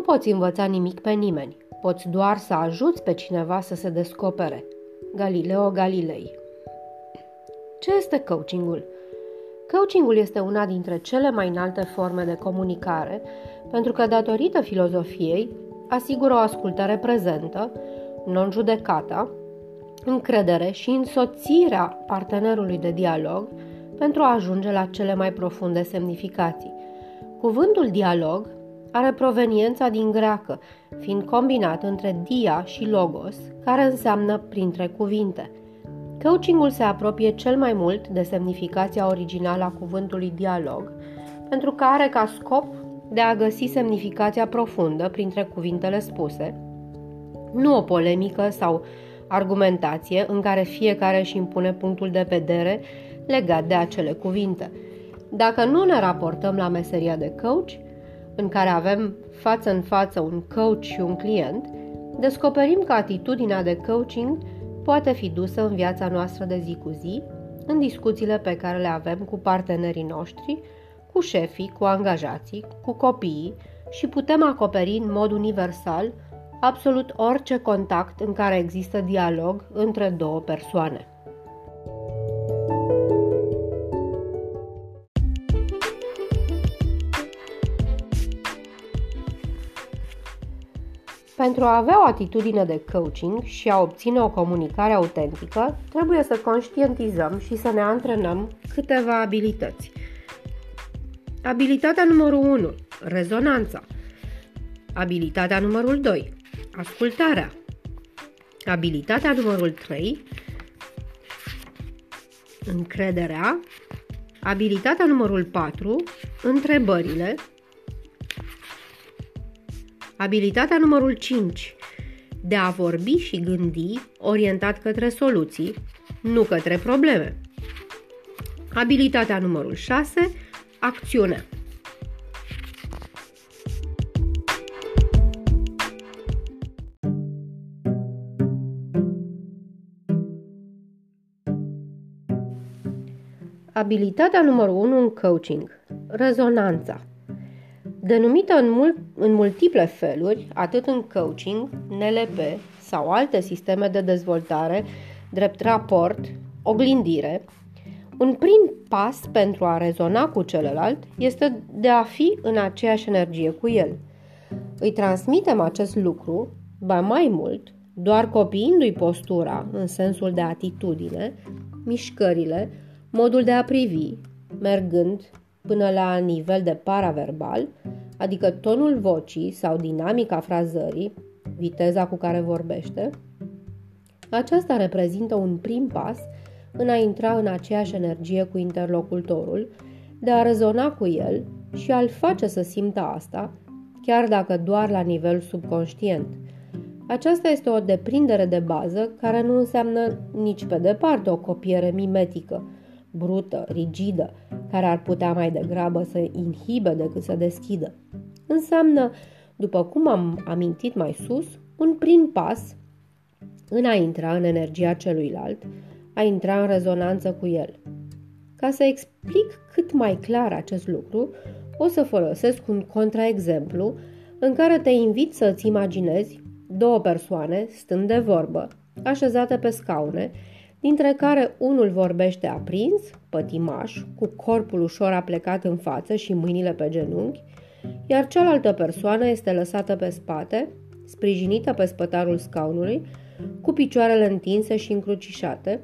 Nu poți învăța nimic pe nimeni, poți doar să ajuți pe cineva să se descopere. Galileo Galilei Ce este coachingul? Coachingul este una dintre cele mai înalte forme de comunicare, pentru că datorită filozofiei asigură o ascultare prezentă, non-judecata, încredere și însoțirea partenerului de dialog pentru a ajunge la cele mai profunde semnificații. Cuvântul dialog are proveniența din greacă, fiind combinat între dia și logos, care înseamnă printre cuvinte. Coachingul se apropie cel mai mult de semnificația originală a cuvântului dialog, pentru că are ca scop de a găsi semnificația profundă printre cuvintele spuse, nu o polemică sau argumentație în care fiecare își impune punctul de vedere legat de acele cuvinte. Dacă nu ne raportăm la meseria de coach, în care avem față în față un coach și un client, descoperim că atitudinea de coaching poate fi dusă în viața noastră de zi cu zi, în discuțiile pe care le avem cu partenerii noștri, cu șefii, cu angajații, cu copiii și putem acoperi în mod universal absolut orice contact în care există dialog între două persoane. Pentru a avea o atitudine de coaching și a obține o comunicare autentică, trebuie să conștientizăm și să ne antrenăm câteva abilități. Abilitatea numărul 1. Rezonanța. Abilitatea numărul 2. Ascultarea. Abilitatea numărul 3. Încrederea. Abilitatea numărul 4. Întrebările. Abilitatea numărul 5. De a vorbi și gândi orientat către soluții, nu către probleme. Abilitatea numărul 6. Acțiune. Abilitatea numărul 1 în coaching. Rezonanța. Denumită în, mult, în multiple feluri, atât în coaching, NLP sau alte sisteme de dezvoltare, drept raport, oglindire, un prim pas pentru a rezona cu celălalt este de a fi în aceeași energie cu el. Îi transmitem acest lucru, ba mai mult, doar copiindu-i postura în sensul de atitudine, mișcările, modul de a privi, mergând până la nivel de paraverbal, adică tonul vocii sau dinamica frazării, viteza cu care vorbește, aceasta reprezintă un prim pas în a intra în aceeași energie cu interlocutorul, de a rezona cu el și a-l face să simtă asta, chiar dacă doar la nivel subconștient. Aceasta este o deprindere de bază care nu înseamnă nici pe departe o copiere mimetică, brută, rigidă, care ar putea mai degrabă să inhibe decât să deschidă. Înseamnă, după cum am amintit mai sus, un prim pas în a intra în energia celuilalt, a intra în rezonanță cu el. Ca să explic cât mai clar acest lucru, o să folosesc un contraexemplu în care te invit să îți imaginezi două persoane stând de vorbă, așezate pe scaune, dintre care unul vorbește aprins, pătimaș, cu corpul ușor aplecat în față și mâinile pe genunchi, iar cealaltă persoană este lăsată pe spate, sprijinită pe spătarul scaunului, cu picioarele întinse și încrucișate,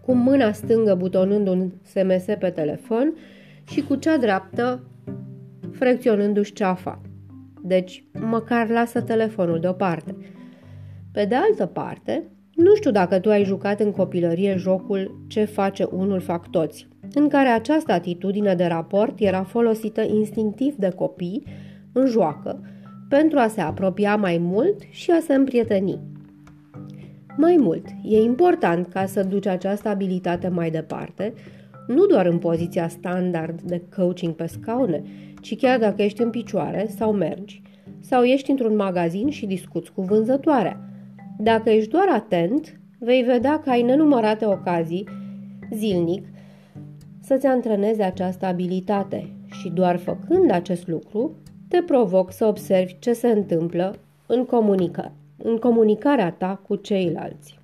cu mâna stângă butonând un SMS pe telefon și cu cea dreaptă frecționându-și ceafa. Deci, măcar lasă telefonul deoparte. Pe de altă parte, nu știu dacă tu ai jucat în copilărie jocul Ce face unul fac toți, în care această atitudine de raport era folosită instinctiv de copii în joacă pentru a se apropia mai mult și a se împrieteni. Mai mult, e important ca să duci această abilitate mai departe, nu doar în poziția standard de coaching pe scaune, ci chiar dacă ești în picioare sau mergi, sau ești într-un magazin și discuți cu vânzătoarea. Dacă ești doar atent, vei vedea că ai nenumărate ocazii, zilnic, să-ți antrenezi această abilitate și doar făcând acest lucru, te provoc să observi ce se întâmplă în, comunica- în comunicarea ta cu ceilalți.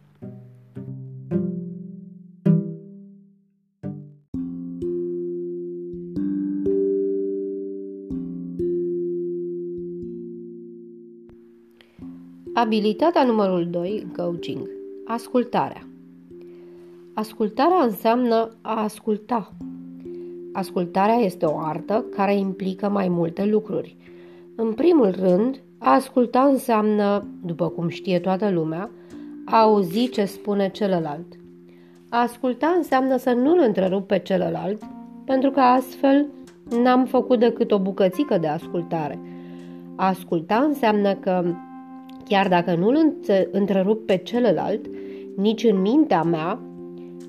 Abilitatea numărul 2 în coaching. Ascultarea. Ascultarea înseamnă a asculta. Ascultarea este o artă care implică mai multe lucruri. În primul rând, a asculta înseamnă, după cum știe toată lumea, a auzi ce spune celălalt. A asculta înseamnă să nu-l întrerup pe celălalt, pentru că astfel n-am făcut decât o bucățică de ascultare. A asculta înseamnă că Chiar dacă nu-l întrerup pe celălalt, nici în mintea mea,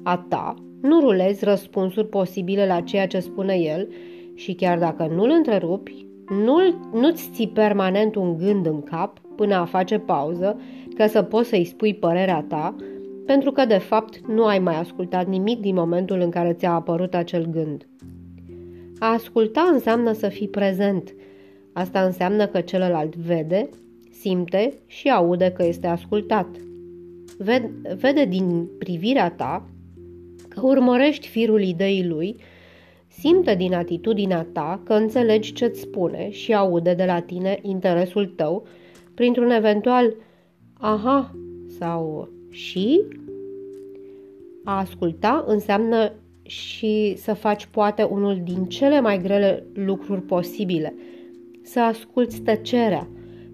a ta, nu rulezi răspunsuri posibile la ceea ce spune el și chiar dacă nu-l întrerupi, nu-l, nu-ți ții permanent un gând în cap până a face pauză ca să poți să-i spui părerea ta, pentru că de fapt nu ai mai ascultat nimic din momentul în care ți-a apărut acel gând. A asculta înseamnă să fii prezent. Asta înseamnă că celălalt vede, simte și aude că este ascultat. Vede din privirea ta că urmărești firul ideii lui, simte din atitudinea ta că înțelegi ce-ți spune și aude de la tine interesul tău printr-un eventual aha sau și a asculta înseamnă și să faci poate unul din cele mai grele lucruri posibile, să asculți tăcerea,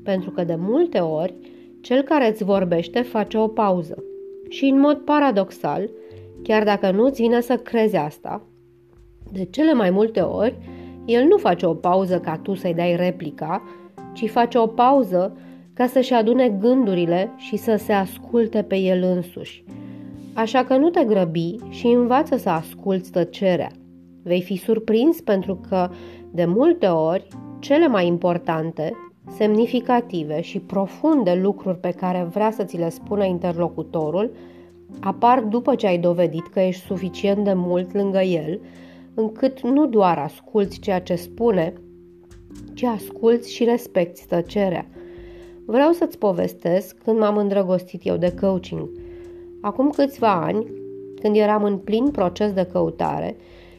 pentru că de multe ori cel care îți vorbește face o pauză. Și în mod paradoxal, chiar dacă nu îți vine să crezi asta, de cele mai multe ori, el nu face o pauză ca tu să-i dai replica, ci face o pauză ca să-și adune gândurile și să se asculte pe el însuși. Așa că nu te grăbi și învață să asculți tăcerea. Vei fi surprins pentru că, de multe ori, cele mai importante semnificative și profunde lucruri pe care vrea să ți le spună interlocutorul apar după ce ai dovedit că ești suficient de mult lângă el, încât nu doar asculți ceea ce spune, ci asculți și respecti tăcerea. Vreau să-ți povestesc când m-am îndrăgostit eu de coaching. Acum câțiva ani, când eram în plin proces de căutare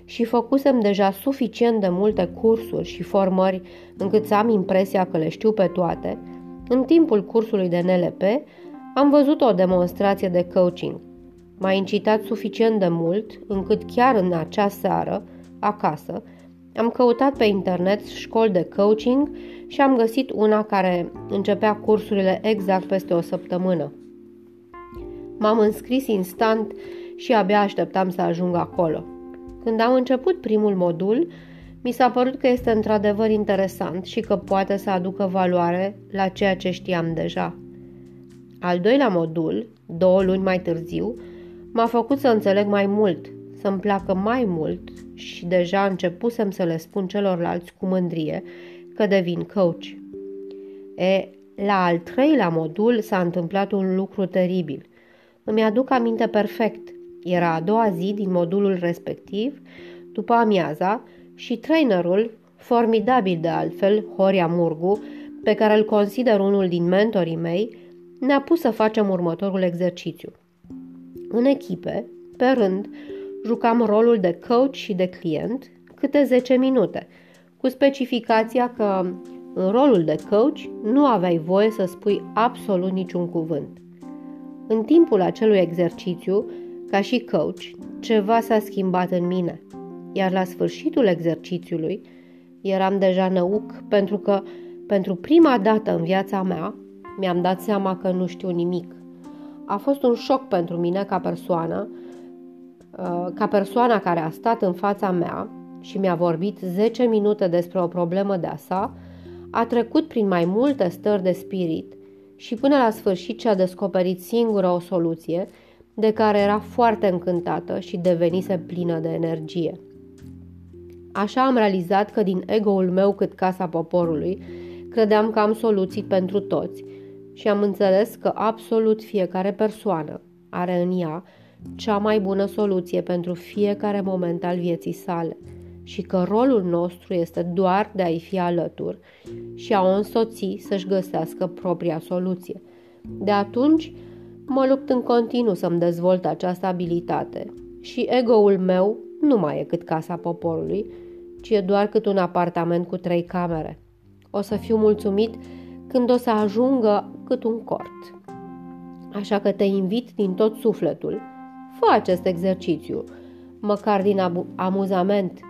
și făcusem deja suficient de multe cursuri și formări încât să am impresia că le știu pe toate, în timpul cursului de NLP am văzut o demonstrație de coaching. M-a incitat suficient de mult încât chiar în acea seară, acasă, am căutat pe internet școli de coaching și am găsit una care începea cursurile exact peste o săptămână. M-am înscris instant și abia așteptam să ajung acolo. Când am început primul modul, mi s-a părut că este într-adevăr interesant și că poate să aducă valoare la ceea ce știam deja. Al doilea modul, două luni mai târziu, m-a făcut să înțeleg mai mult, să-mi placă mai mult și deja începusem să le spun celorlalți cu mândrie că devin coach. E, la al treilea modul s-a întâmplat un lucru teribil. Îmi aduc aminte perfect. Era a doua zi din modulul respectiv, după amiaza, și trainerul, formidabil de altfel, Horia Murgu, pe care îl consider unul din mentorii mei, ne-a pus să facem următorul exercițiu. În echipe, pe rând, jucam rolul de coach și de client câte 10 minute, cu specificația că în rolul de coach nu aveai voie să spui absolut niciun cuvânt. În timpul acelui exercițiu, ca și coach, ceva s-a schimbat în mine – iar la sfârșitul exercițiului eram deja năuc pentru că pentru prima dată în viața mea mi-am dat seama că nu știu nimic. A fost un șoc pentru mine ca persoană, uh, ca persoana care a stat în fața mea și mi-a vorbit 10 minute despre o problemă de-a sa, a trecut prin mai multe stări de spirit și până la sfârșit și-a descoperit singură o soluție de care era foarte încântată și devenise plină de energie. Așa am realizat că din ego-ul meu cât casa poporului, credeam că am soluții pentru toți și am înțeles că absolut fiecare persoană are în ea cea mai bună soluție pentru fiecare moment al vieții sale și că rolul nostru este doar de a-i fi alături și a o însoți să-și găsească propria soluție. De atunci, mă lupt în continuu să-mi dezvolt această abilitate și ego-ul meu nu mai e cât casa poporului, ci e doar cât un apartament cu trei camere. O să fiu mulțumit când o să ajungă cât un cort. Așa că te invit din tot sufletul, fă acest exercițiu, măcar din amuzament,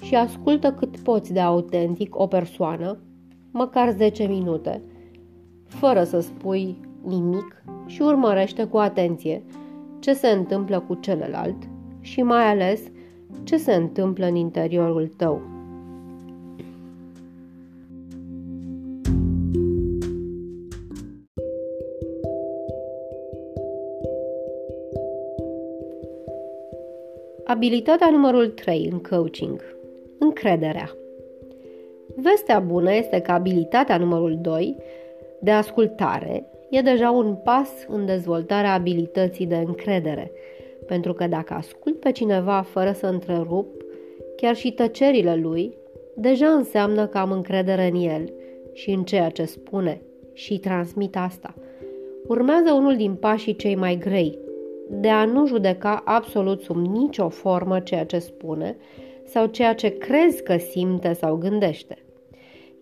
și ascultă cât poți de autentic o persoană, măcar 10 minute, fără să spui nimic și urmărește cu atenție ce se întâmplă cu celălalt și mai ales ce se întâmplă în interiorul tău. Abilitatea numărul 3 în coaching. Încrederea. Vestea bună este că abilitatea numărul 2 de ascultare e deja un pas în dezvoltarea abilității de încredere, pentru că dacă ascult pe cineva fără să întrerup, chiar și tăcerile lui, deja înseamnă că am încredere în el și în ceea ce spune și transmit asta. Urmează unul din pașii cei mai grei, de a nu judeca absolut sub nicio formă ceea ce spune sau ceea ce crezi că simte sau gândește.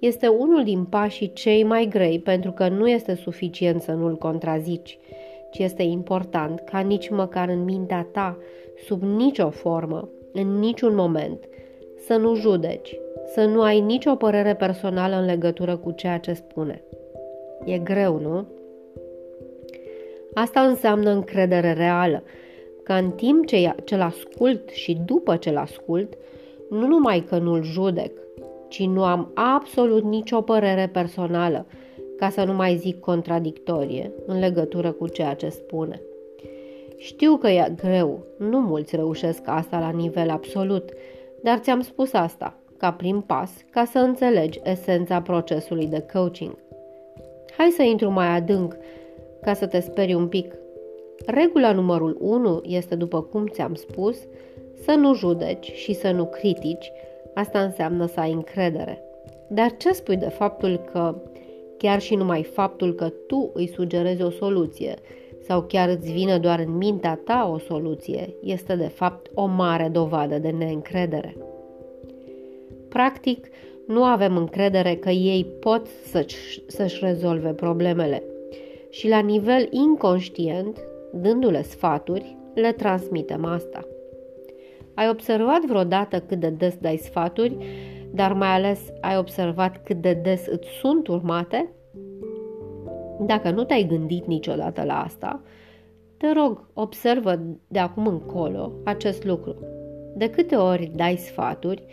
Este unul din pașii cei mai grei pentru că nu este suficient să nu-l contrazici, ci este important ca nici măcar în mintea ta, sub nicio formă, în niciun moment, să nu judeci, să nu ai nicio părere personală în legătură cu ceea ce spune. E greu, nu? Asta înseamnă încredere reală, că în timp ce ce-l ascult și după ce-l ascult, nu numai că nu-l judec, ci nu am absolut nicio părere personală, ca să nu mai zic contradictorie, în legătură cu ceea ce spune. Știu că e greu, nu mulți reușesc asta la nivel absolut, dar ți-am spus asta, ca prim pas, ca să înțelegi esența procesului de coaching. Hai să intru mai adânc, ca să te speri un pic. Regula numărul 1 este, după cum ți-am spus, să nu judeci și să nu critici, asta înseamnă să ai încredere. Dar ce spui de faptul că chiar și numai faptul că tu îi sugerezi o soluție sau chiar îți vine doar în mintea ta o soluție, este de fapt o mare dovadă de neîncredere. Practic, nu avem încredere că ei pot să-și, să-și rezolve problemele și la nivel inconștient, dându-le sfaturi, le transmitem asta. Ai observat vreodată cât de des dai sfaturi, dar mai ales ai observat cât de des îți sunt urmate? Dacă nu te-ai gândit niciodată la asta, te rog, observă de acum încolo acest lucru. De câte ori dai sfaturi,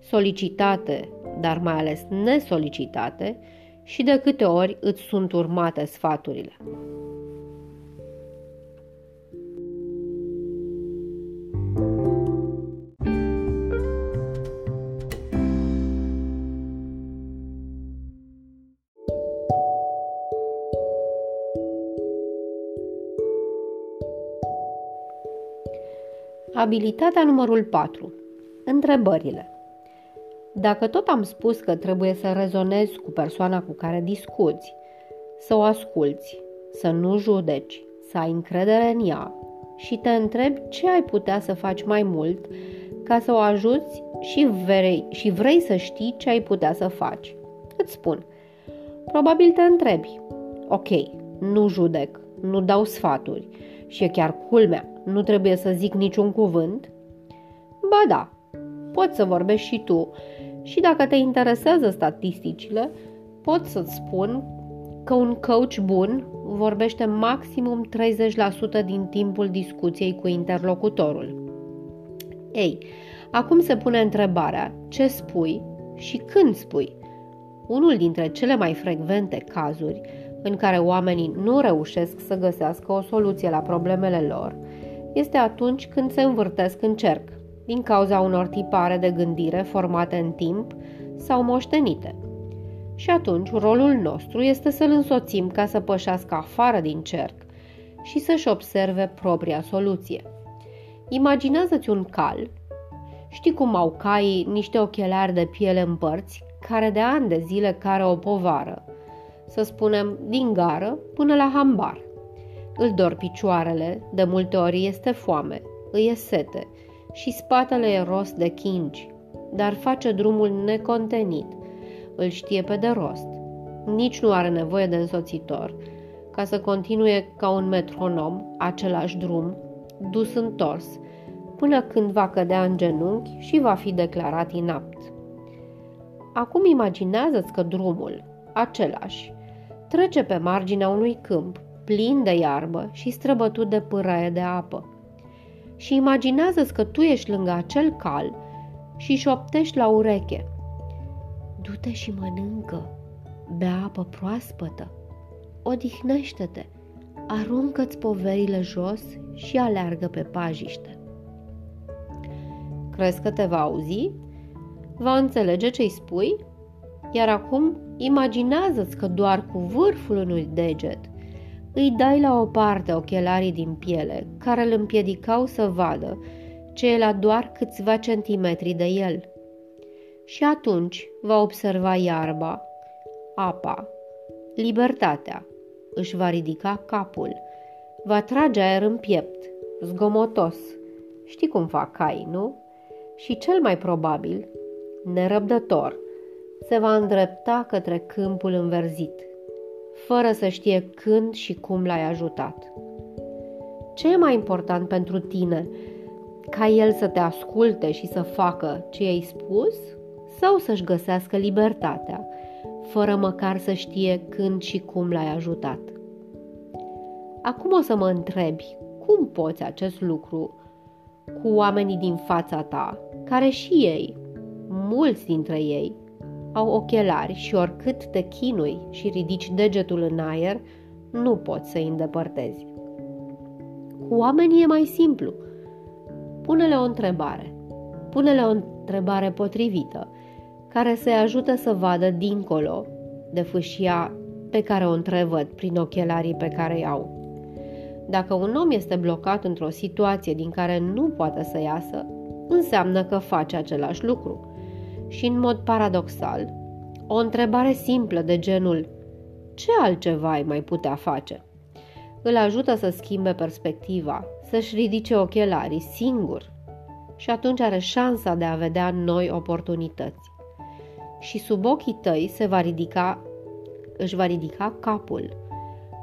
solicitate, dar mai ales nesolicitate, și de câte ori îți sunt urmate sfaturile. Abilitatea numărul 4. Întrebările. Dacă tot am spus că trebuie să rezonezi cu persoana cu care discuți, să o asculți, să nu judeci, să ai încredere în ea și te întrebi ce ai putea să faci mai mult ca să o ajuți și vrei, și vrei să știi ce ai putea să faci. Îți spun, probabil te întrebi, ok, nu judec, nu dau sfaturi și e chiar culmea, nu trebuie să zic niciun cuvânt? Ba da, poți să vorbești și tu și dacă te interesează statisticile, pot să-ți spun că un coach bun vorbește maximum 30% din timpul discuției cu interlocutorul. Ei, acum se pune întrebarea ce spui și când spui. Unul dintre cele mai frecvente cazuri în care oamenii nu reușesc să găsească o soluție la problemele lor este atunci când se învârtesc în cerc, din cauza unor tipare de gândire formate în timp sau moștenite. Și atunci rolul nostru este să-l însoțim ca să pășească afară din cerc și să-și observe propria soluție. Imaginează-ți un cal Știi cum au caii niște ochelari de piele în părți, care de ani de zile care o povară, să spunem din gară până la hambar. Îl dor picioarele, de multe ori este foame, îi e sete și spatele e rost de chingi, dar face drumul necontenit, îl știe pe de rost. Nici nu are nevoie de însoțitor, ca să continue ca un metronom același drum, dus întors, până când va cădea în genunchi și va fi declarat inapt. Acum imaginează-ți că drumul, același, trece pe marginea unui câmp plin de iarbă și străbătut de pâraie de apă. Și imaginează-ți că tu ești lângă acel cal și șoptești la ureche. Du-te și mănâncă, bea apă proaspătă, odihnește-te, aruncă-ți poverile jos și aleargă pe pajiște. Crezi că te va auzi? Va înțelege ce-i spui? Iar acum imaginează-ți că doar cu vârful unui deget îi dai la o parte ochelarii din piele care îl împiedicau să vadă ce e la doar câțiva centimetri de el. Și atunci va observa iarba, apa, libertatea, își va ridica capul, va trage aer în piept, zgomotos. Știi cum fac cai, nu? Și cel mai probabil, nerăbdător, se va îndrepta către câmpul înverzit, fără să știe când și cum l-ai ajutat. Ce e mai important pentru tine? Ca el să te asculte și să facă ce i-ai spus? Sau să-și găsească libertatea, fără măcar să știe când și cum l-ai ajutat? Acum o să mă întrebi, cum poți acest lucru cu oamenii din fața ta, care și ei, mulți dintre ei, au ochelari și oricât te chinui și ridici degetul în aer, nu poți să îi îndepărtezi. Cu oamenii e mai simplu. Pune-le o întrebare. Pune-le o întrebare potrivită, care să-i ajută să vadă dincolo de fâșia pe care o întrevăd prin ochelarii pe care îi au. Dacă un om este blocat într-o situație din care nu poate să iasă, înseamnă că face același lucru. Și în mod paradoxal, o întrebare simplă de genul ce altceva ai mai putea face? Îl ajută să schimbe perspectiva, să-și ridice ochelarii singur și atunci are șansa de a vedea noi oportunități. Și sub ochii tăi se va ridica, își va ridica capul,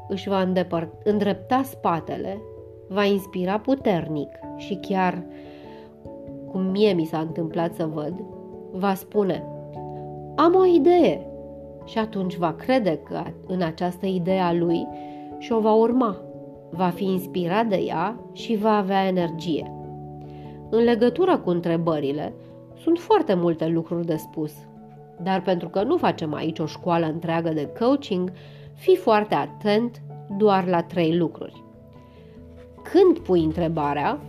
își va îndepăr- îndrepta spatele, va inspira puternic și chiar, cum mie mi s-a întâmplat să văd, va spune Am o idee! Și atunci va crede că în această idee a lui și o va urma. Va fi inspirat de ea și va avea energie. În legătură cu întrebările, sunt foarte multe lucruri de spus. Dar pentru că nu facem aici o școală întreagă de coaching, fii foarte atent doar la trei lucruri. Când pui întrebarea,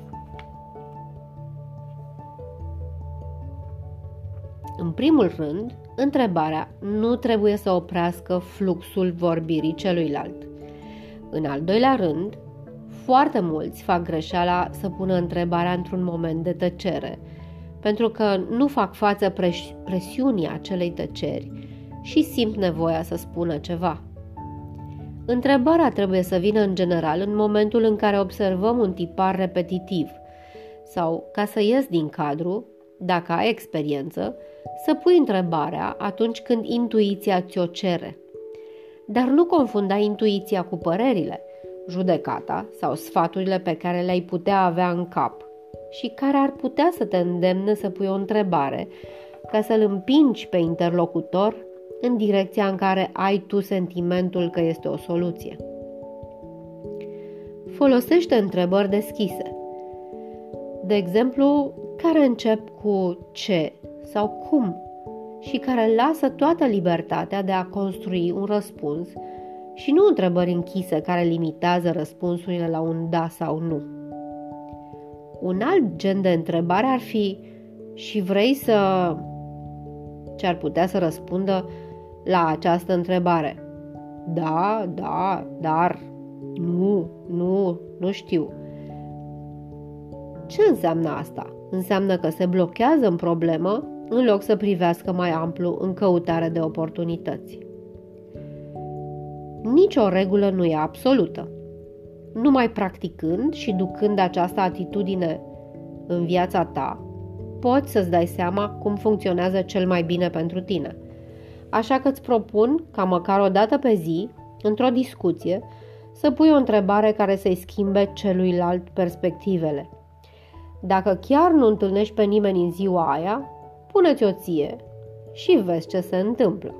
În primul rând, întrebarea nu trebuie să oprească fluxul vorbirii celuilalt. În al doilea rând, foarte mulți fac greșeala să pună întrebarea într-un moment de tăcere, pentru că nu fac față presiunii acelei tăceri și simt nevoia să spună ceva. Întrebarea trebuie să vină în general în momentul în care observăm un tipar repetitiv sau, ca să ies din cadru, dacă ai experiență, să pui întrebarea atunci când intuiția ți-o cere. Dar nu confunda intuiția cu părerile, judecata sau sfaturile pe care le-ai putea avea în cap și care ar putea să te îndemne să pui o întrebare ca să-l împingi pe interlocutor în direcția în care ai tu sentimentul că este o soluție. Folosește întrebări deschise. De exemplu, care încep cu ce sau cum și care lasă toată libertatea de a construi un răspuns și nu întrebări închise care limitează răspunsurile la un da sau nu. Un alt gen de întrebare ar fi și vrei să... ce ar putea să răspundă la această întrebare. Da, da, dar, nu, nu, nu știu. Ce înseamnă asta? Înseamnă că se blochează în problemă în loc să privească mai amplu în căutare de oportunități. Nici o regulă nu e absolută. Numai practicând și ducând această atitudine în viața ta, poți să-ți dai seama cum funcționează cel mai bine pentru tine. Așa că îți propun ca măcar o dată pe zi, într-o discuție, să pui o întrebare care să-i schimbe celuilalt perspectivele. Dacă chiar nu întâlnești pe nimeni în ziua aia, pune-ți o ție și vezi ce se întâmplă.